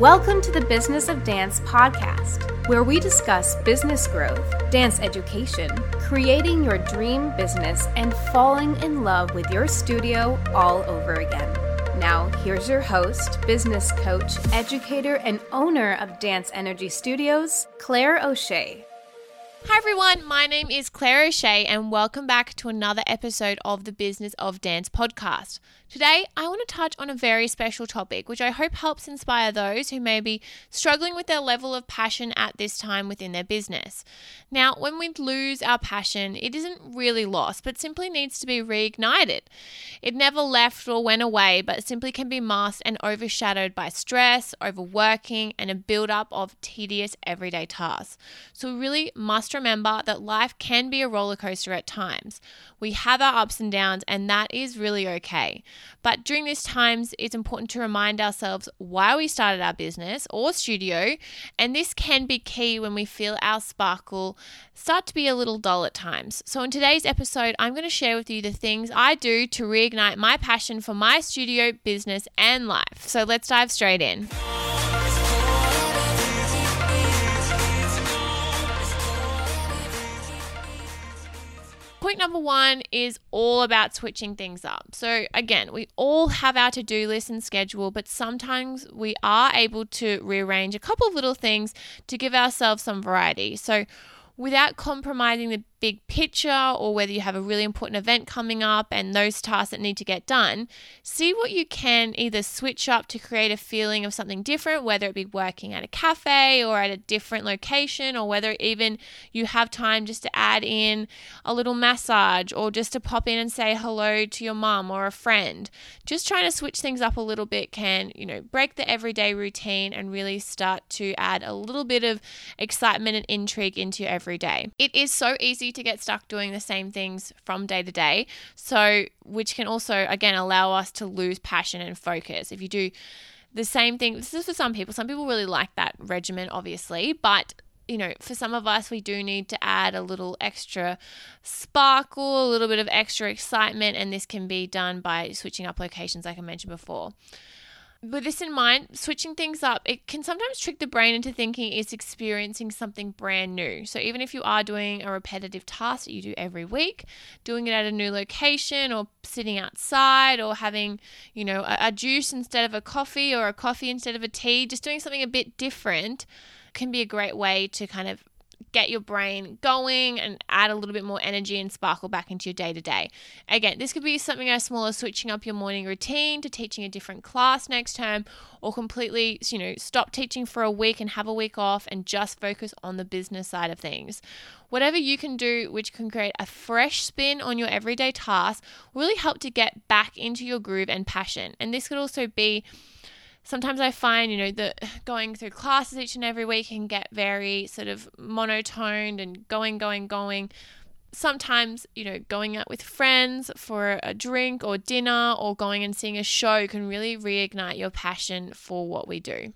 Welcome to the Business of Dance podcast, where we discuss business growth, dance education, creating your dream business, and falling in love with your studio all over again. Now, here's your host, business coach, educator, and owner of Dance Energy Studios, Claire O'Shea. Hi everyone, my name is Claire O'Shea, and welcome back to another episode of the Business of Dance podcast. Today, I want to touch on a very special topic, which I hope helps inspire those who may be struggling with their level of passion at this time within their business. Now, when we lose our passion, it isn't really lost, but simply needs to be reignited. It never left or went away, but simply can be masked and overshadowed by stress, overworking, and a build-up of tedious everyday tasks. So, we really must remember that life can be a roller coaster at times. We have our ups and downs, and that is really okay. But during these times, it's important to remind ourselves why we started our business or studio, and this can be key when we feel our sparkle start to be a little dull at times. So, in today's episode, I'm going to share with you the things I do to reignite my passion for my studio, business, and life. So, let's dive straight in. Point number one is all about switching things up. So, again, we all have our to do list and schedule, but sometimes we are able to rearrange a couple of little things to give ourselves some variety. So, without compromising the big picture or whether you have a really important event coming up and those tasks that need to get done, see what you can either switch up to create a feeling of something different, whether it be working at a cafe or at a different location, or whether even you have time just to add in a little massage or just to pop in and say hello to your mum or a friend. Just trying to switch things up a little bit can, you know, break the everyday routine and really start to add a little bit of excitement and intrigue into your everyday. It is so easy to get stuck doing the same things from day to day. So, which can also, again, allow us to lose passion and focus. If you do the same thing, this is for some people. Some people really like that regimen, obviously, but you know, for some of us, we do need to add a little extra sparkle, a little bit of extra excitement, and this can be done by switching up locations, like I mentioned before with this in mind, switching things up, it can sometimes trick the brain into thinking it's experiencing something brand new. So, even if you are doing a repetitive task that you do every week, doing it at a new location or sitting outside or having, you know, a, a juice instead of a coffee or a coffee instead of a tea, just doing something a bit different can be a great way to kind of get your brain going and add a little bit more energy and sparkle back into your day to day. Again, this could be something as small as switching up your morning routine to teaching a different class next term or completely, you know, stop teaching for a week and have a week off and just focus on the business side of things. Whatever you can do which can create a fresh spin on your everyday task will really help to get back into your groove and passion. And this could also be sometimes I find, you know, that going through classes each and every week can get very sort of monotoned and going, going, going. Sometimes, you know, going out with friends for a drink or dinner or going and seeing a show can really reignite your passion for what we do.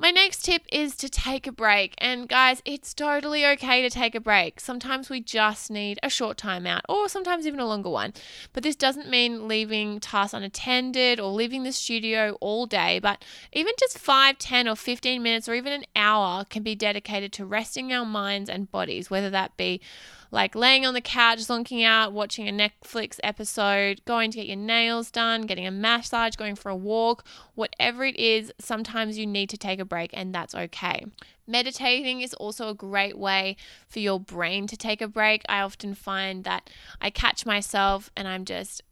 My next tip is to take a break. And guys, it's totally okay to take a break. Sometimes we just need a short time out or sometimes even a longer one. But this doesn't mean leaving tasks unattended or leaving the studio all day, but even just 5, 10 or 15 minutes or even an hour can be dedicated to resting our minds and bodies, whether that be like laying on the couch, zonking out, watching a Netflix episode, going to get your nails done, getting a massage, going for a walk, whatever it is, sometimes you need to take a break and that's okay. Meditating is also a great way for your brain to take a break. I often find that I catch myself and I'm just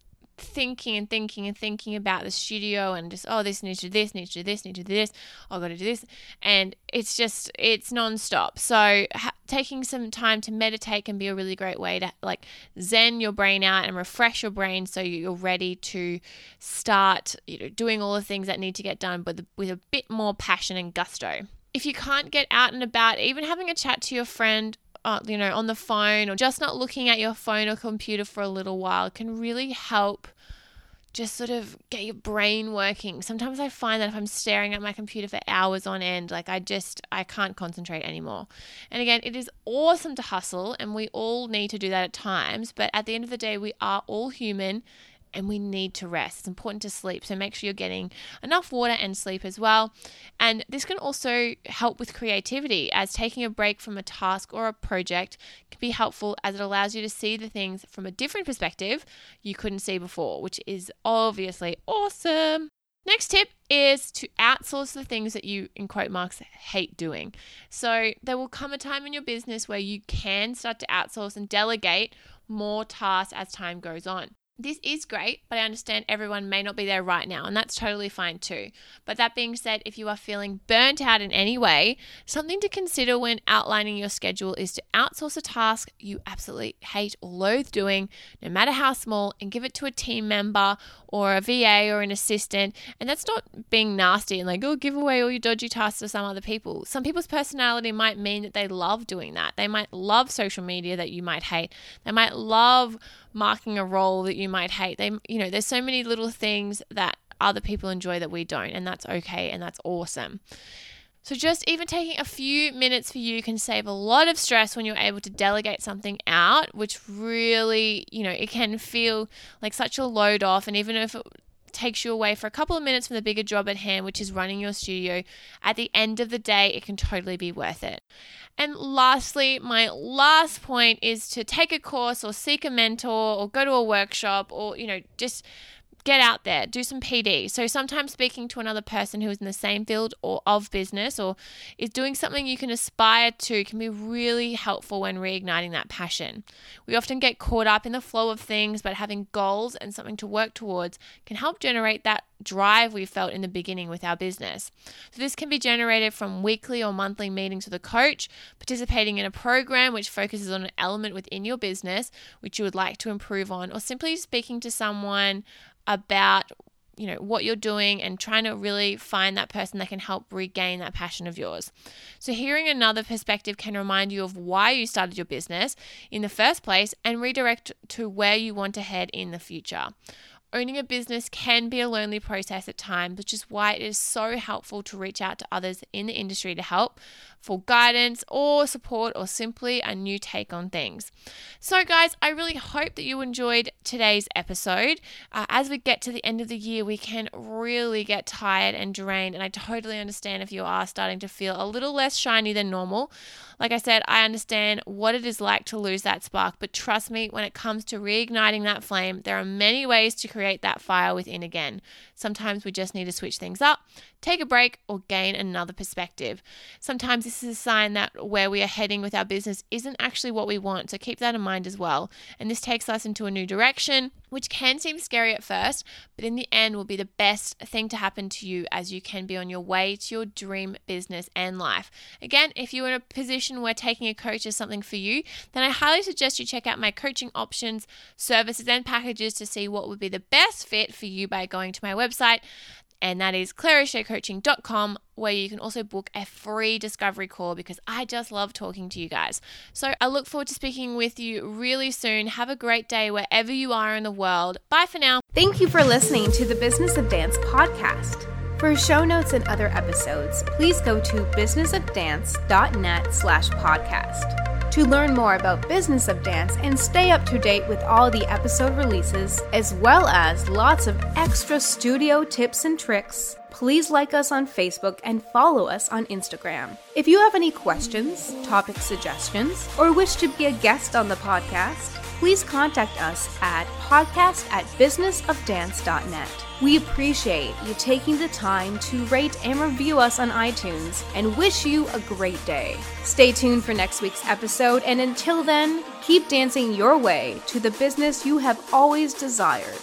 thinking and thinking and thinking about the studio and just oh this needs to do this needs to do this needs to do this. I've got to do this. And it's just it's non-stop. So ha- taking some time to meditate can be a really great way to like zen your brain out and refresh your brain so you're ready to start you know doing all the things that need to get done but with a bit more passion and gusto. If you can't get out and about even having a chat to your friend uh, you know, on the phone or just not looking at your phone or computer for a little while can really help just sort of get your brain working. Sometimes I find that if I'm staring at my computer for hours on end, like I just I can't concentrate anymore. And again, it is awesome to hustle and we all need to do that at times, but at the end of the day, we are all human and we need to rest. It's important to sleep. So make sure you're getting enough water and sleep as well. And this can also help with creativity, as taking a break from a task or a project can be helpful as it allows you to see the things from a different perspective you couldn't see before, which is obviously awesome. Next tip is to outsource the things that you, in quote marks, hate doing. So there will come a time in your business where you can start to outsource and delegate more tasks as time goes on this is great, but I understand everyone may not be there right now, and that's totally fine too. But that being said, if you are feeling burnt out in any way, something to consider when outlining your schedule is to outsource a task you absolutely hate or loathe doing, no matter how small, and give it to a team member or a VA or an assistant. And that's not being nasty and like, oh, give away all your dodgy tasks to some other people. Some people's personality might mean that they love doing that. They might love social media that you might hate. They might love marking a roll that you might hate. They, you know, there's so many little things that other people enjoy that we don't, and that's okay and that's awesome. So, just even taking a few minutes for you can save a lot of stress when you're able to delegate something out, which really, you know, it can feel like such a load off. And even if it takes you away for a couple of minutes from the bigger job at hand, which is running your studio, at the end of the day, it can totally be worth it. And lastly, my last point is to take a course or seek a mentor or go to a workshop or, you know, just get out there, do some PD. So sometimes speaking to another person who is in the same field or of business or is doing something you can aspire to can be really helpful when reigniting that passion. We often get caught up in the flow of things, but having goals and something to work towards can help generate that drive we felt in the beginning with our business. So this can be generated from weekly or monthly meetings with a coach, participating in a program which focuses on an element within your business which you would like to improve on, or simply speaking to someone about you know what you're doing and trying to really find that person that can help regain that passion of yours. So hearing another perspective can remind you of why you started your business in the first place and redirect to where you want to head in the future. Owning a business can be a lonely process at times, which is why it is so helpful to reach out to others in the industry to help for guidance or support or simply a new take on things. So, guys, I really hope that you enjoyed today's episode. Uh, as we get to the end of the year, we can really get tired and drained, and I totally understand if you are starting to feel a little less shiny than normal. Like I said, I understand what it is like to lose that spark, but trust me, when it comes to reigniting that flame, there are many ways to create that fire within again. Sometimes we just need to switch things up, take a break, or gain another perspective. Sometimes this is a sign that where we are heading with our business isn't actually what we want, so keep that in mind as well. And this takes us into a new direction, which can seem scary at first, but in the end will be the best thing to happen to you as you can be on your way to your dream business and life. Again, if you're in a position where taking a coach is something for you, then I highly suggest you check out my coaching options, services, and packages to see what would be the best fit for you by going to my website and that is claireo'sheacoaching.com, where you can also book a free discovery call because I just love talking to you guys. So I look forward to speaking with you really soon. Have a great day wherever you are in the world. Bye for now. Thank you for listening to the Business of Dance podcast. For show notes and other episodes, please go to businessofdance.net slash podcast. To learn more about Business of Dance and stay up to date with all the episode releases, as well as lots of extra studio tips and tricks, please like us on Facebook and follow us on Instagram. If you have any questions, topic suggestions, or wish to be a guest on the podcast, please contact us at podcast at businessofdance.net. We appreciate you taking the time to rate and review us on iTunes and wish you a great day. Stay tuned for next week's episode, and until then, keep dancing your way to the business you have always desired.